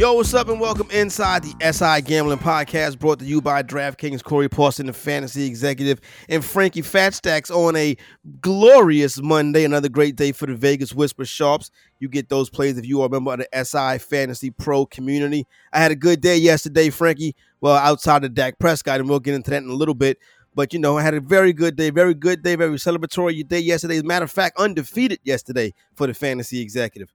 Yo, what's up, and welcome inside the SI Gambling Podcast, brought to you by DraftKings, Corey Parson, the fantasy executive, and Frankie Fatstacks on a glorious Monday. Another great day for the Vegas Whisper Sharps. You get those plays if you are a member of the SI Fantasy Pro community. I had a good day yesterday, Frankie. Well, outside of Dak Prescott, and we'll get into that in a little bit. But you know, I had a very good day, very good day, very celebratory day yesterday. As a matter of fact, undefeated yesterday for the fantasy executive.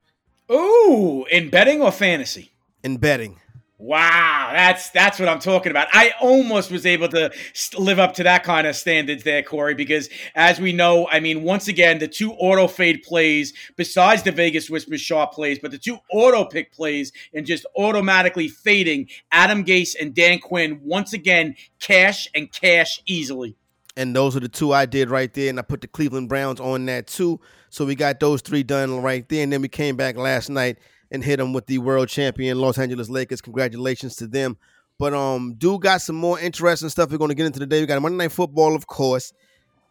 Ooh, in betting or fantasy? In betting. Wow, that's that's what I'm talking about. I almost was able to live up to that kind of standards there, Corey, because as we know, I mean, once again, the two auto fade plays, besides the Vegas Whisper Sharp plays, but the two auto pick plays and just automatically fading Adam Gase and Dan Quinn once again cash and cash easily. And those are the two I did right there, and I put the Cleveland Browns on that too. So we got those three done right there, and then we came back last night and hit them with the world champion Los Angeles Lakers. Congratulations to them. But um, do got some more interesting stuff we're going to get into today. We got Monday Night Football, of course.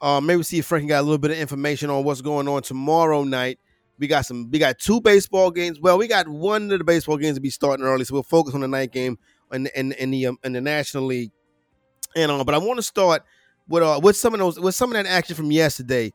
Um, maybe see if Frankie got a little bit of information on what's going on tomorrow night. We got some. We got two baseball games. Well, we got one of the baseball games to be starting early, so we'll focus on the night game in in, in the um, in the National League. And um, but I want to start with uh with some of those with some of that action from yesterday,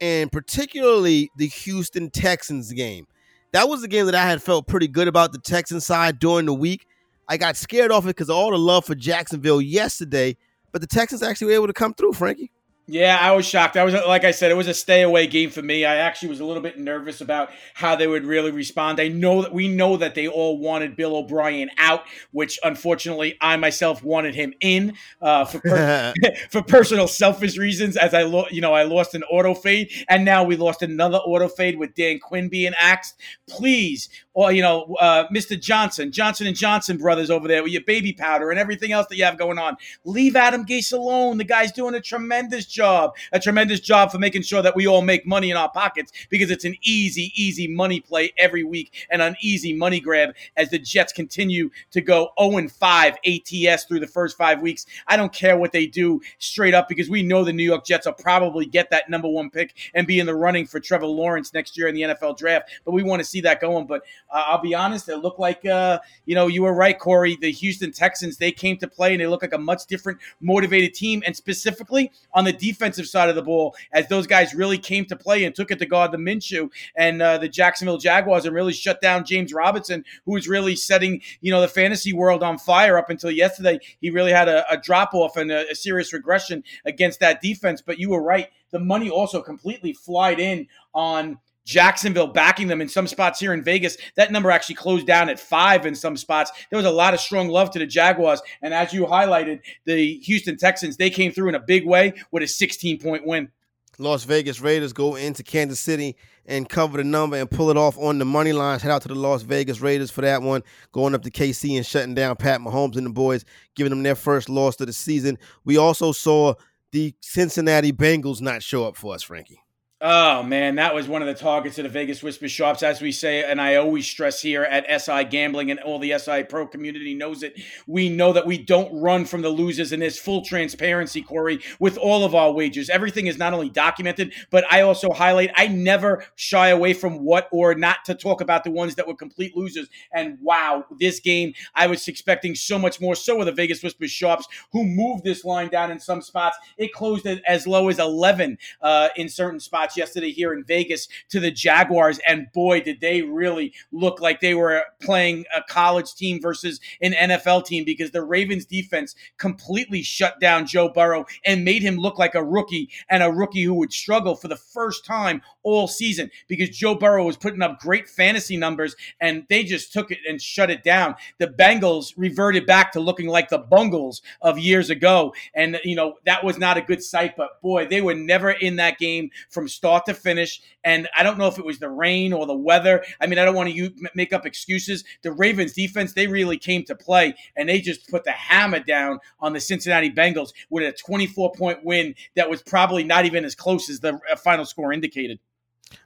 and particularly the Houston Texans game that was the game that I had felt pretty good about the Texan side during the week. I got scared off it because of all the love for Jacksonville yesterday, but the Texans actually were able to come through, Frankie. Yeah, I was shocked. I was like I said, it was a stay away game for me. I actually was a little bit nervous about how they would really respond. I know that we know that they all wanted Bill O'Brien out, which unfortunately I myself wanted him in uh, for per- for personal selfish reasons. As I lo- you know, I lost an auto fade, and now we lost another auto fade with Dan Quinn being axed. Please, or you know, uh, Mr. Johnson, Johnson and Johnson brothers over there with your baby powder and everything else that you have going on. Leave Adam Gase alone. The guy's doing a tremendous job, a tremendous job for making sure that we all make money in our pockets because it's an easy, easy money play every week and an easy money grab as the Jets continue to go 0 5 ATS through the first five weeks. I don't care what they do straight up because we know the New York Jets will probably get that number one pick and be in the running for Trevor Lawrence next year in the NFL draft. But we want to see that going. But uh, I'll be honest, it looked like, uh, you know, you were right, Corey. The Houston Texans, they came to play and they look like a much different, motivated team. And specifically on the defensive side of the ball, as those guys really came to play and took it to Gardner Minshew and uh, the Jacksonville Jaguars and really shut down James Robinson, who was really setting, you know, the fantasy world on fire up until yesterday. He really had a, a drop off and a, a serious regression against that defense. But you were right. The money also completely flied in on Jacksonville backing them in some spots here in Vegas. That number actually closed down at five in some spots. There was a lot of strong love to the Jaguars. And as you highlighted, the Houston Texans, they came through in a big way with a 16 point win. Las Vegas Raiders go into Kansas City and cover the number and pull it off on the money line. Shout out to the Las Vegas Raiders for that one, going up to KC and shutting down Pat Mahomes and the boys, giving them their first loss of the season. We also saw the Cincinnati Bengals not show up for us, Frankie. Oh man, that was one of the targets of the Vegas Whisper Sharps, as we say, and I always stress here at SI Gambling and all the SI Pro community knows it. We know that we don't run from the losers, and there's full transparency, Corey, with all of our wagers. Everything is not only documented, but I also highlight. I never shy away from what or not to talk about the ones that were complete losers. And wow, this game, I was expecting so much more. So were the Vegas Whisper Sharps, who moved this line down in some spots. It closed as low as 11 uh, in certain spots yesterday here in Vegas to the Jaguars, and boy, did they really look like they were playing a college team versus an NFL team because the Ravens defense completely shut down Joe Burrow and made him look like a rookie and a rookie who would struggle for the first time all season because Joe Burrow was putting up great fantasy numbers and they just took it and shut it down. The Bengals reverted back to looking like the Bungles of years ago. And, you know, that was not a good sight, but boy, they were never in that game from start to finish. And I don't know if it was the rain or the weather. I mean, I don't want to make up excuses. The Ravens defense, they really came to play and they just put the hammer down on the Cincinnati Bengals with a 24 point win that was probably not even as close as the uh, final score indicated.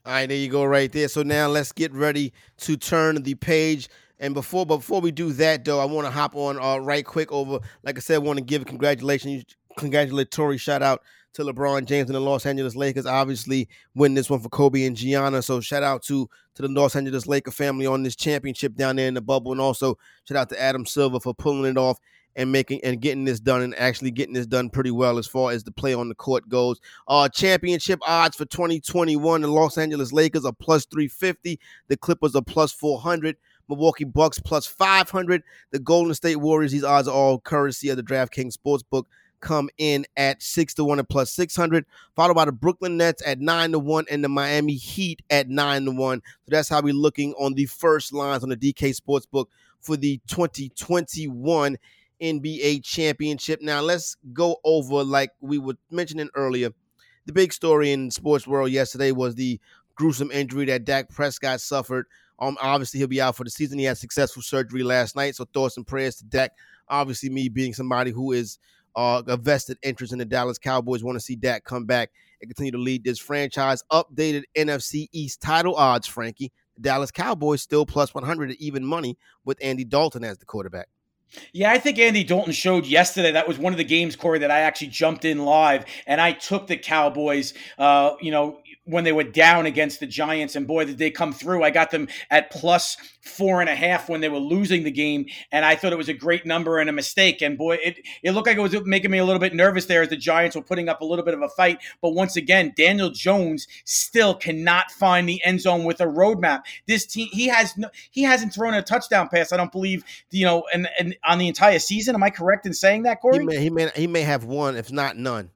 All right, there you go, right there. So now let's get ready to turn the page. And before before we do that, though, I want to hop on uh, right quick over. Like I said, I want to give congratulations, congratulatory shout out to LeBron James and the Los Angeles Lakers. Obviously, win this one for Kobe and Gianna. So shout out to to the Los Angeles Laker family on this championship down there in the bubble, and also shout out to Adam Silver for pulling it off and making and getting this done and actually getting this done pretty well as far as the play on the court goes. Uh championship odds for 2021, the Los Angeles Lakers are plus 350, the Clippers are plus 400. Milwaukee Bucks plus 500. The Golden State Warriors, these odds are all currency of the DraftKings Sportsbook come in at six to one and plus 600, followed by the Brooklyn Nets at nine to one and the Miami Heat at nine to one. So that's how we're looking on the first lines on the DK Sportsbook for the 2021 NBA championship. Now let's go over, like we were mentioning earlier, the big story in sports world yesterday was the gruesome injury that Dak Prescott suffered. Um, obviously he'll be out for the season. He had successful surgery last night, so thoughts and prayers to Dak. Obviously, me being somebody who is uh, a vested interest in the Dallas Cowboys. Want to see Dak come back and continue to lead this franchise. Updated NFC East title odds, Frankie. The Dallas Cowboys still plus 100 even money with Andy Dalton as the quarterback. Yeah, I think Andy Dalton showed yesterday. That was one of the games, Corey, that I actually jumped in live, and I took the Cowboys. Uh, you know, when they were down against the Giants, and boy, did they come through. I got them at plus four and a half when they were losing the game, and I thought it was a great number and a mistake. And boy, it, it looked like it was making me a little bit nervous there as the Giants were putting up a little bit of a fight. But once again, Daniel Jones still cannot find the end zone with a roadmap. This team, he has no, he hasn't thrown a touchdown pass. I don't believe, you know, and, and on the entire season. Am I correct in saying that, Corey? He may, he may, he may have one, if not none.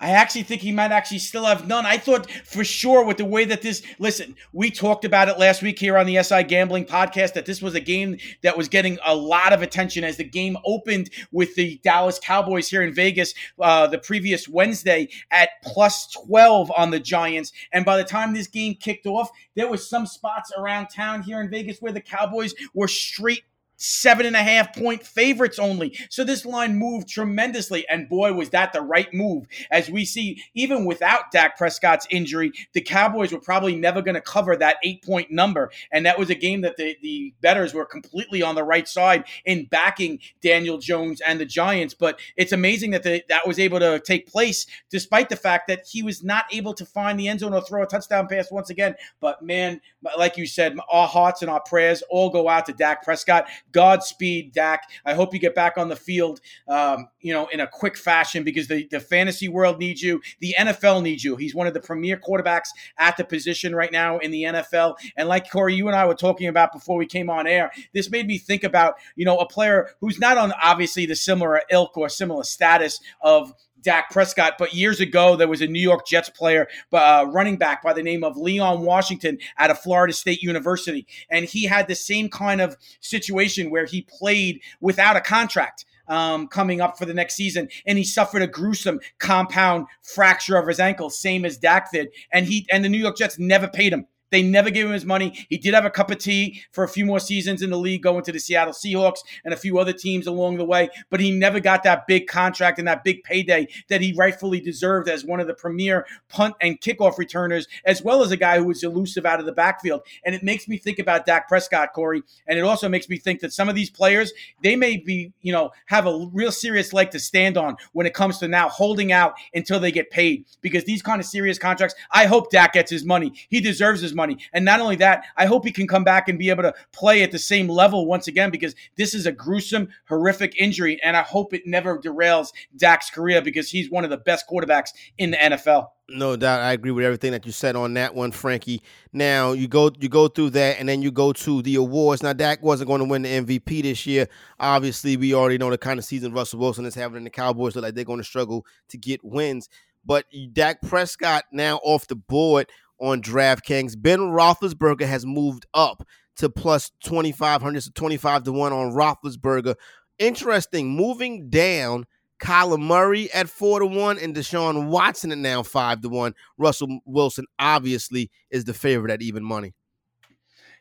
I actually think he might actually still have none. I thought for sure with the way that this, listen, we talked about it last week here on the SI Gambling podcast that this was a game that was getting a lot of attention as the game opened with the Dallas Cowboys here in Vegas uh, the previous Wednesday at plus 12 on the Giants. And by the time this game kicked off, there was some spots around town here in Vegas where the Cowboys were straight seven and a half point favorites only. So this line moved tremendously. And boy, was that the right move. As we see, even without Dak Prescott's injury, the Cowboys were probably never going to cover that eight point number. And that was a game that the, the betters were completely on the right side in backing Daniel Jones and the Giants. But it's amazing that the, that was able to take place despite the fact that he was not able to find the end zone or throw a touchdown pass once again. But man, like you said, our hearts and our prayers all go out to Dak Prescott Godspeed, Dak. I hope you get back on the field, um, you know, in a quick fashion because the, the fantasy world needs you. The NFL needs you. He's one of the premier quarterbacks at the position right now in the NFL. And like Corey, you and I were talking about before we came on air, this made me think about, you know, a player who's not on obviously the similar ilk or similar status of Dak Prescott. But years ago, there was a New York Jets player, uh, running back by the name of Leon Washington out of Florida State University. And he had the same kind of situation where he played without a contract. um, coming up for the next season, and he suffered a gruesome compound fracture of his ankle, same as Dak did, and he and the New York Jets never paid him. They never gave him his money. He did have a cup of tea for a few more seasons in the league, going to the Seattle Seahawks and a few other teams along the way, but he never got that big contract and that big payday that he rightfully deserved as one of the premier punt and kickoff returners, as well as a guy who was elusive out of the backfield. And it makes me think about Dak Prescott, Corey, and it also makes me think that some of these players, they may be, you know, have a real serious leg to stand on when it comes to now holding out until they get paid because these kind of serious contracts, I hope Dak gets his money. He deserves his money money. And not only that, I hope he can come back and be able to play at the same level once again because this is a gruesome, horrific injury. And I hope it never derails Dak's career because he's one of the best quarterbacks in the NFL. No doubt, I agree with everything that you said on that one, Frankie. Now you go you go through that, and then you go to the awards. Now Dak wasn't going to win the MVP this year. Obviously, we already know the kind of season Russell Wilson is having, and the Cowboys look like they're going to struggle to get wins. But Dak Prescott now off the board on DraftKings. Ben Roethlisberger has moved up to plus 2,500, so 25 to 1 on Roethlisberger. Interesting, moving down, Kyler Murray at 4 to 1 and Deshaun Watson at now 5 to 1. Russell Wilson obviously is the favorite at even money.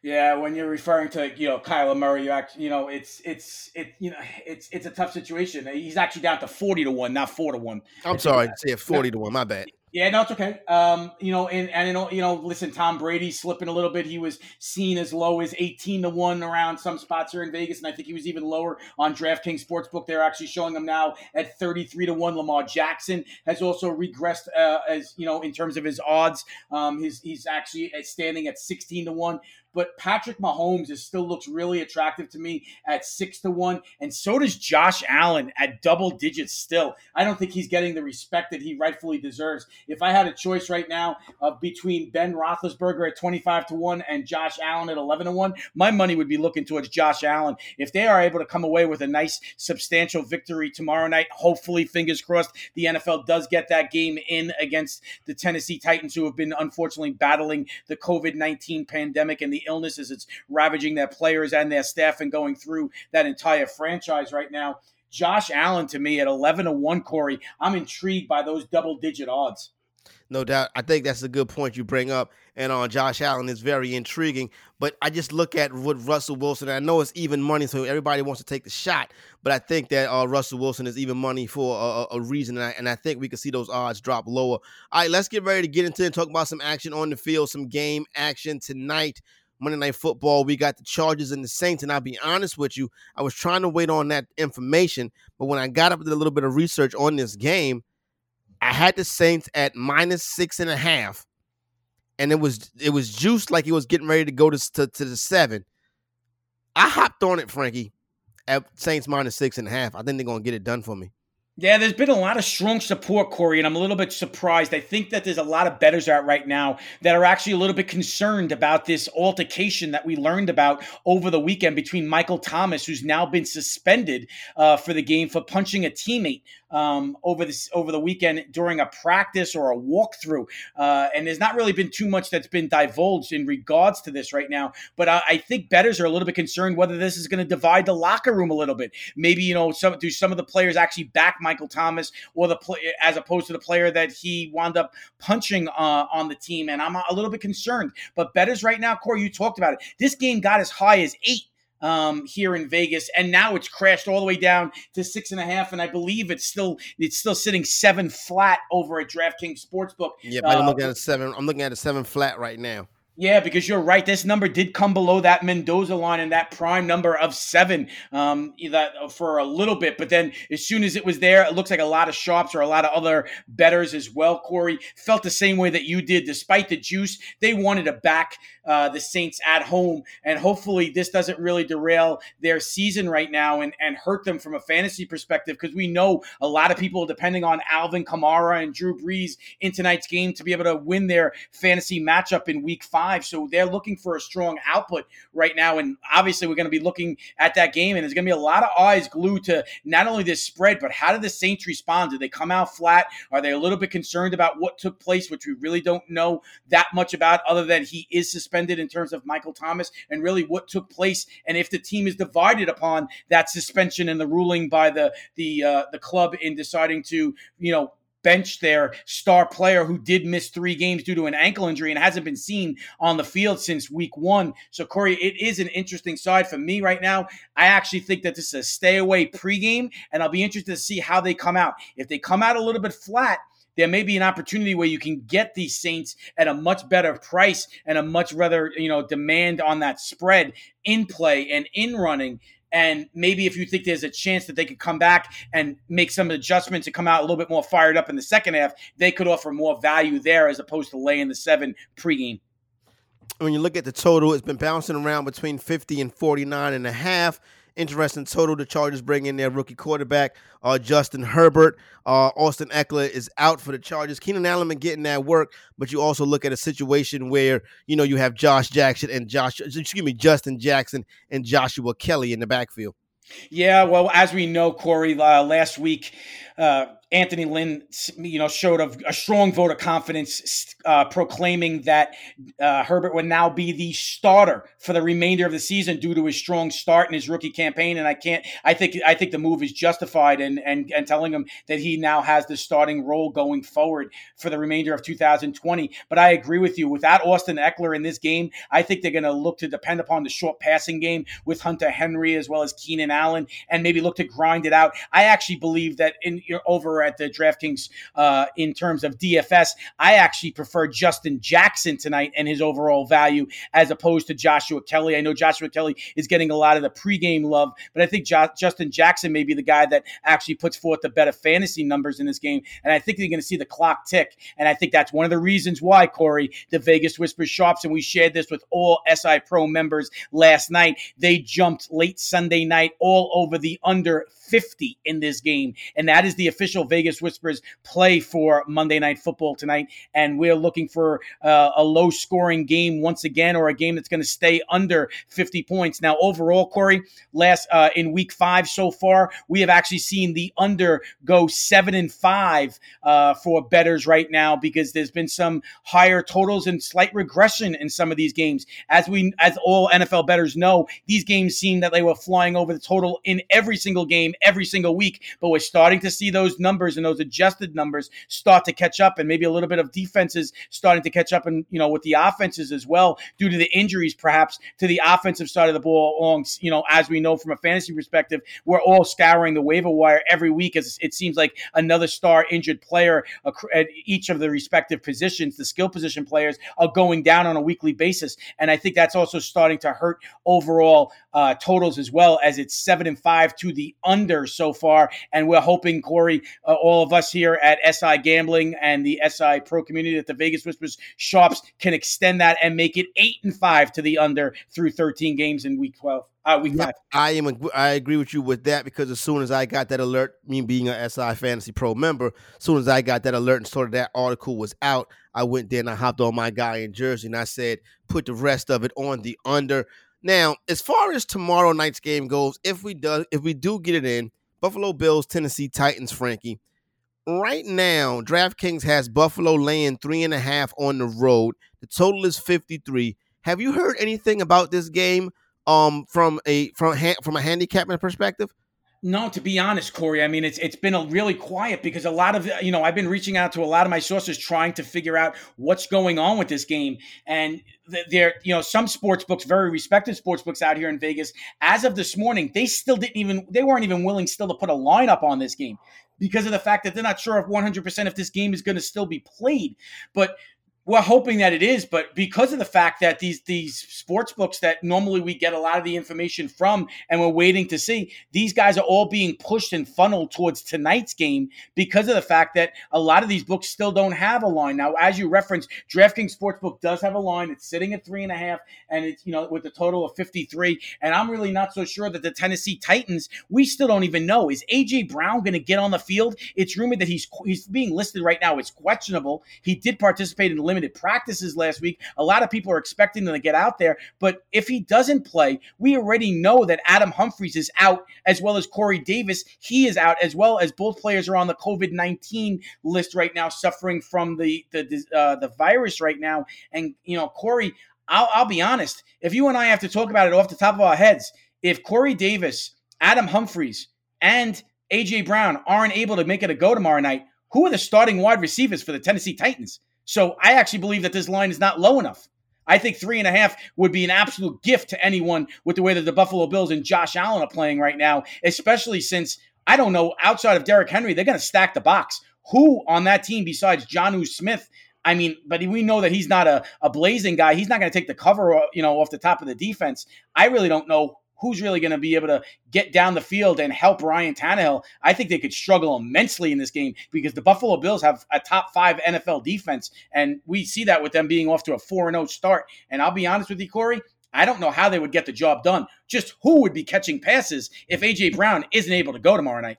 Yeah, when you're referring to you know Kyler Murray, you actually you know it's it's it you know it's it's a tough situation. He's actually down to forty to one, not four to one. I'm sorry, yeah, forty to one. My bad. Yeah, no, it's okay. Um, you know, and and you know, you know, listen, Tom Brady slipping a little bit. He was seen as low as eighteen to one around some spots here in Vegas, and I think he was even lower on DraftKings Sportsbook. They're actually showing him now at thirty three to one. Lamar Jackson has also regressed uh, as you know in terms of his odds. Um, his he's actually standing at sixteen to one but Patrick Mahomes is still looks really attractive to me at six to one, and so does Josh Allen at double digits. Still, I don't think he's getting the respect that he rightfully deserves. If I had a choice right now of between Ben Roethlisberger at twenty five to one and Josh Allen at eleven to one, my money would be looking towards Josh Allen. If they are able to come away with a nice substantial victory tomorrow night, hopefully, fingers crossed, the NFL does get that game in against the Tennessee Titans, who have been unfortunately battling the COVID nineteen pandemic and the illness as it's ravaging their players and their staff and going through that entire franchise right now. Josh Allen to me at 11 to 1, Corey. I'm intrigued by those double digit odds. No doubt. I think that's a good point you bring up. And on uh, Josh Allen is very intriguing. But I just look at what Russell Wilson, I know it's even money, so everybody wants to take the shot. But I think that uh, Russell Wilson is even money for a, a reason. And I, and I, think we can see those odds drop lower. All right, let's get ready to get into it and talk about some action on the field, some game action tonight. Monday Night Football. We got the Chargers and the Saints. And I'll be honest with you, I was trying to wait on that information. But when I got up with a little bit of research on this game, I had the Saints at minus six and a half. And it was it was juiced like it was getting ready to go to, to, to the seven. I hopped on it, Frankie, at Saints minus six and a half. I think they're gonna get it done for me. Yeah, there's been a lot of strong support, Corey, and I'm a little bit surprised. I think that there's a lot of bettors out right now that are actually a little bit concerned about this altercation that we learned about over the weekend between Michael Thomas, who's now been suspended uh, for the game for punching a teammate um, over this over the weekend during a practice or a walkthrough. Uh, and there's not really been too much that's been divulged in regards to this right now. But I, I think bettors are a little bit concerned whether this is going to divide the locker room a little bit. Maybe you know some do some of the players actually back Michael Thomas or the play as opposed to the player that he wound up punching uh, on the team. And I'm a little bit concerned. But bettors right now, Corey, you talked about it. This game got as high as eight um, here in Vegas, and now it's crashed all the way down to six and a half, and I believe it's still it's still sitting seven flat over at DraftKings Sportsbook. Yeah, but uh, I'm looking at a seven. I'm looking at a seven flat right now. Yeah, because you're right. This number did come below that Mendoza line and that prime number of seven um, that uh, for a little bit. But then as soon as it was there, it looks like a lot of sharps or a lot of other betters as well, Corey, felt the same way that you did. Despite the juice, they wanted to back uh, the Saints at home. And hopefully this doesn't really derail their season right now and, and hurt them from a fantasy perspective because we know a lot of people depending on Alvin Kamara and Drew Brees in tonight's game to be able to win their fantasy matchup in week five five. So they're looking for a strong output right now. And obviously, we're going to be looking at that game, and there's going to be a lot of eyes glued to not only this spread, but how did the Saints respond? Did they come out flat? Are they a little bit concerned about what took place, which we really don't know that much about, other than he is suspended in terms of Michael Thomas, and really what took place, and if the team is divided upon that suspension and the ruling by the the uh, the club in deciding to you know bench their star player who did miss three games due to an ankle injury and hasn't been seen on the field since week one. So, Corey, it is an interesting side for me right now. I actually think that this is a stay away pregame, and I'll be interested to see how they come out. If they come out a little bit flat, there may be an opportunity where you can get these Saints at a much better price and a much rather, you know, demand on that spread in play and in running and maybe if you think there's a chance that they could come back and make some adjustments and come out a little bit more fired up in the second half, they could offer more value there as opposed to laying the seven pregame. When you look at the total, it's been bouncing around between 50 and 49 and a half. Interesting total. The Chargers bring in their rookie quarterback, uh, Justin Herbert. Uh, Austin Ekeler is out for the Chargers. Keenan Allen getting that work, but you also look at a situation where you know you have Josh Jackson and Josh, excuse me, Justin Jackson and Joshua Kelly in the backfield. Yeah, well, as we know, Corey, uh, last week uh, Anthony Lynn, you know, showed a, a strong vote of confidence, uh, proclaiming that uh, Herbert would now be the starter for the remainder of the season due to his strong start in his rookie campaign. And I can't, I think, I think the move is justified, and and and telling him that he now has the starting role going forward for the remainder of 2020. But I agree with you. Without Austin Ekeler in this game, I think they're going to look to depend upon the short passing game with Hunter Henry as well as Keenan Allen, and maybe look to grind it out. I actually believe that in over at the DraftKings uh, in terms of DFS. I actually prefer Justin Jackson tonight and his overall value as opposed to Joshua Kelly. I know Joshua Kelly is getting a lot of the pregame love, but I think jo- Justin Jackson may be the guy that actually puts forth the better fantasy numbers in this game. And I think you're going to see the clock tick. And I think that's one of the reasons why, Corey, the Vegas Whispers Sharps, and we shared this with all SI Pro members last night. They jumped late Sunday night all over the under 50 in this game. And that is the official Vegas Whispers play for Monday Night Football tonight. And we're looking for uh, a low scoring game once again, or a game that's going to stay under 50 points. Now, overall, Corey, last uh, in week five so far, we have actually seen the under go seven and five uh, for betters right now because there's been some higher totals and slight regression in some of these games. As we, as all NFL betters know, these games seem that they were flying over the total in every single game every single week, but we're starting to see those numbers and those adjusted numbers start to catch up, and maybe a little bit of defenses starting to catch up, and you know with the offenses as well due to the injuries, perhaps to the offensive side of the ball. Along, you know, as we know from a fantasy perspective, we're all scouring the waiver wire every week as it seems like another star injured player at each of the respective positions. The skill position players are going down on a weekly basis, and I think that's also starting to hurt overall uh, totals as well as it's seven and five to the under so far. And we're hoping, Corey, uh, all of us here at SI Gambling and the SI Pro community that the Vegas Whispers Sharps can extend that and make it eight and five to the under through 13 games in week 12. Uh, week five. I am. I agree with you with that because as soon as I got that alert, me being a SI Fantasy Pro member, as soon as I got that alert and sort of that article was out, I went there and I hopped on my guy in Jersey and I said, put the rest of it on the under. Now, as far as tomorrow night's game goes, if we do if we do get it in, Buffalo Bills, Tennessee Titans, Frankie. Right now, DraftKings has Buffalo laying three and a half on the road. The total is 53. Have you heard anything about this game um from a from from a handicapping perspective? No, to be honest, Corey, I mean it's it's been a really quiet because a lot of you know I've been reaching out to a lot of my sources trying to figure out what's going on with this game, and there you know some sports books, very respected sports books out here in Vegas, as of this morning, they still didn't even they weren't even willing still to put a lineup on this game because of the fact that they're not sure if 100% if this game is going to still be played, but we're hoping that it is, but because of the fact that these these sports books that normally we get a lot of the information from, and we're waiting to see, these guys are all being pushed and funneled towards tonight's game because of the fact that a lot of these books still don't have a line. Now, as you referenced, DraftKings Sportsbook does have a line. It's sitting at three and a half, and it's you know with a total of fifty three. And I'm really not so sure that the Tennessee Titans. We still don't even know is AJ Brown going to get on the field. It's rumored that he's he's being listed right now. It's questionable. He did participate in limited practices last week. A lot of people are expecting them to get out there, but if he doesn't play, we already know that Adam Humphries is out as well as Corey Davis. He is out as well as both players are on the COVID 19 list right now, suffering from the, the, uh, the virus right now. And, you know, Corey, I'll, I'll be honest. If you and I have to talk about it off the top of our heads, if Corey Davis, Adam Humphries, and AJ Brown aren't able to make it a go tomorrow night, who are the starting wide receivers for the Tennessee Titans? So I actually believe that this line is not low enough. I think three and a half would be an absolute gift to anyone with the way that the Buffalo Bills and Josh Allen are playing right now, especially since I don't know, outside of Derrick Henry, they're going to stack the box. Who on that team besides Jonnu Smith I mean, but we know that he's not a, a blazing guy. He's not going to take the cover, uh, you know, off the top of the defense. I really don't know who's really going to be able to get down the field and help Ryan Tannehill. I think they could struggle immensely in this game because the Buffalo Bills have a top five NFL defense, and we see that with them being off to a four and zero oh start. And I'll be honest with you, Corey. I don't know how they would get the job done. Just who would be catching passes if AJ Brown isn't able to go tomorrow night?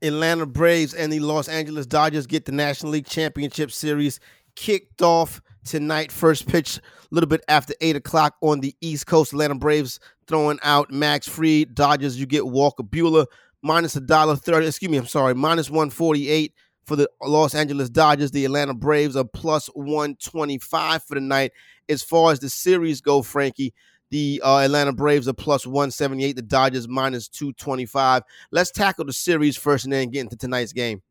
Atlanta Braves and the Los Angeles Dodgers get the National League Championship Series kicked off tonight. First pitch a little bit after 8 o'clock on the East Coast. Atlanta Braves throwing out Max Fried. Dodgers, you get Walker Buehler. Minus a dollar thirty. Excuse me, I'm sorry. Minus 148 for the Los Angeles Dodgers. The Atlanta Braves are plus 125 for the night. As far as the series go, Frankie, the uh, Atlanta Braves are plus 178. The Dodgers minus 225. Let's tackle the series first and then get into tonight's game.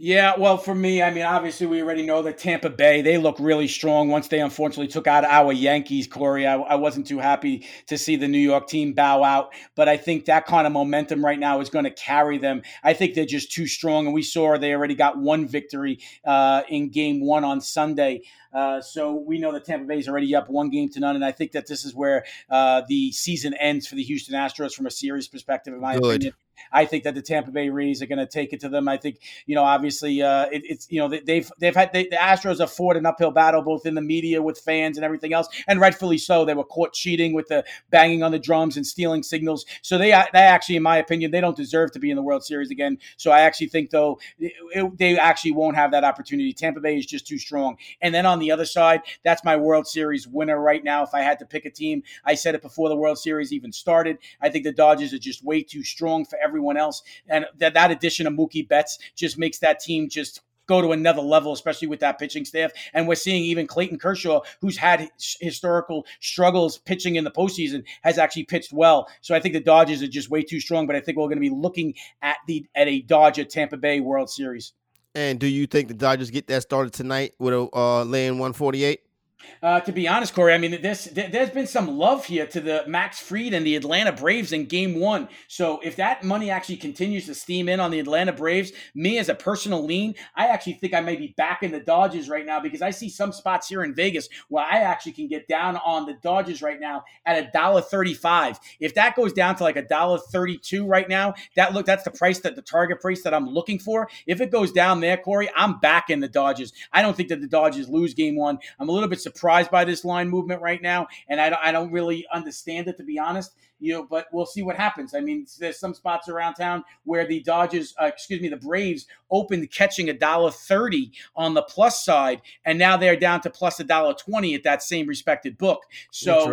Yeah, well, for me, I mean, obviously, we already know that Tampa Bay, they look really strong once they unfortunately took out our Yankees, Corey. I, I, wasn't too happy to see the New York team bow out, but I think that kind of momentum right now is going to carry them. I think they're just too strong, and we saw they already got one victory uh, in game one on Sunday. Uh, so we know that Tampa Bay is already up one game to none, and I think that this is where uh, the season ends for the Houston Astros from a series perspective, in my Good. opinion. I think that the Tampa Bay Rays are going to take it to them. I think you know, obviously, uh, it, it's you know they've they've had they, the Astros have fought an uphill battle both in the media with fans and everything else, and rightfully so. They were caught cheating with the banging on the drums and stealing signals. So they they actually, in my opinion, they don't deserve to be in the World Series again. So I actually think though it, it, they actually won't have that opportunity. Tampa Bay is just too strong. And then on the other side, that's my World Series winner right now. If I had to pick a team, I said it before the World Series even started. I think the Dodgers are just way too strong for everyone else. And that, that addition of Mookie Betts just makes that team just go to another level, especially with that pitching staff. And we're seeing even Clayton Kershaw, who's had historical struggles pitching in the postseason, has actually pitched well. So I think the Dodgers are just way too strong. But I think we're going to be looking at the at a Dodger Tampa Bay World Series. And do you think the Dodgers get that started tonight with a uh, laying 148? Uh, to be honest, Corey, I mean, this there's been some love here to the Max Fried and the Atlanta Braves in Game One. So if that money actually continues to steam in on the Atlanta Braves, me as a personal lean, I actually think I may be back in the Dodgers right now because I see some spots here in Vegas where I actually can get down on the Dodgers right now at a dollar thirty-five. If that goes down to like a dollar thirty-two right now, that look that's the price that the target price that I'm looking for. If it goes down there, Corey, I'm back in the Dodgers. I don't think that the Dodgers lose Game One. I'm a little bit surprised by this line movement right now, and I don't, I don't really understand it to be honest. You know, but we'll see what happens. I mean, there's some spots around town where the Dodgers, uh, excuse me, the Braves opened catching a dollar thirty on the plus side, and now they're down to plus a dollar twenty at that same respected book. So,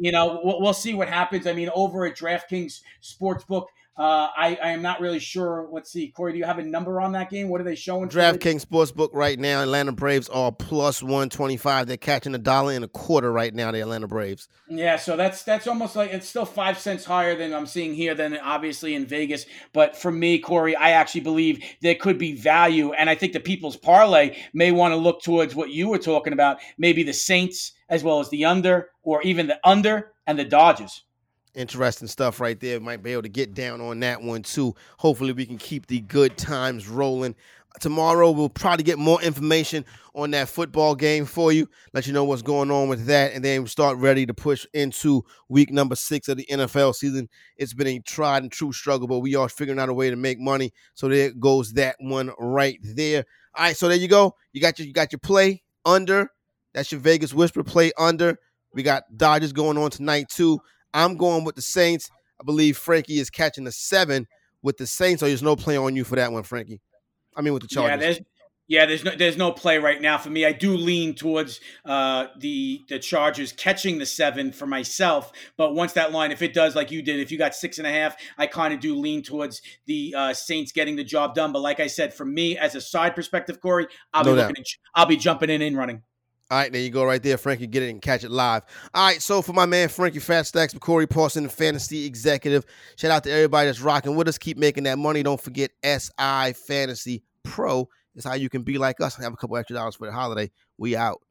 you know, we'll, we'll see what happens. I mean, over at DraftKings Sportsbook uh, I, I am not really sure. Let's see, Corey, do you have a number on that game? What are they showing? DraftKings Sportsbook right now. Atlanta Braves are plus one twenty five. They're catching a dollar and a quarter right now. The Atlanta Braves. Yeah, so that's that's almost like it's still five cents higher than I'm seeing here than obviously in Vegas. But for me, Corey, I actually believe there could be value, and I think the People's Parlay may want to look towards what you were talking about, maybe the Saints as well as the under, or even the under and the Dodgers interesting stuff right there. Might be able to get down on that one too. Hopefully, we can keep the good times rolling. Tomorrow, we'll probably get more information on that football game for you, let you know what's going on with that, and then start ready to push into week number six of the NFL season. It's been a tried and true struggle, but we are figuring out a way to make money. So there goes that one right there. All right, so there you go. You got your you got your play under. That's your Vegas Whisper play under. We got Dodgers going on tonight too. I'm going with the Saints. I believe Frankie is catching the seven with the Saints, so there's no play on you for that one, Frankie. I mean, with the Chargers. Yeah, there's Yeah, there's no there's no play right now for me. I do lean towards uh, the the Chargers catching the seven for myself, but once that line, if it does like you did, if you got six and a half, I kind of do lean towards the uh, Saints getting the job done. But like I said, for me as a side perspective, Corey, I'll No be doubt. looking at, I'll be jumping in and running. All right, there you go, right there, Frankie. Get it and catch it live. All right, so for my man Frankie Fat Stacks, Corey Parson, fantasy executive. Shout out to everybody that's rocking with us. Keep making that money. Don't forget SI Fantasy Pro is how you can be like us and have a couple extra dollars for the holiday. We out.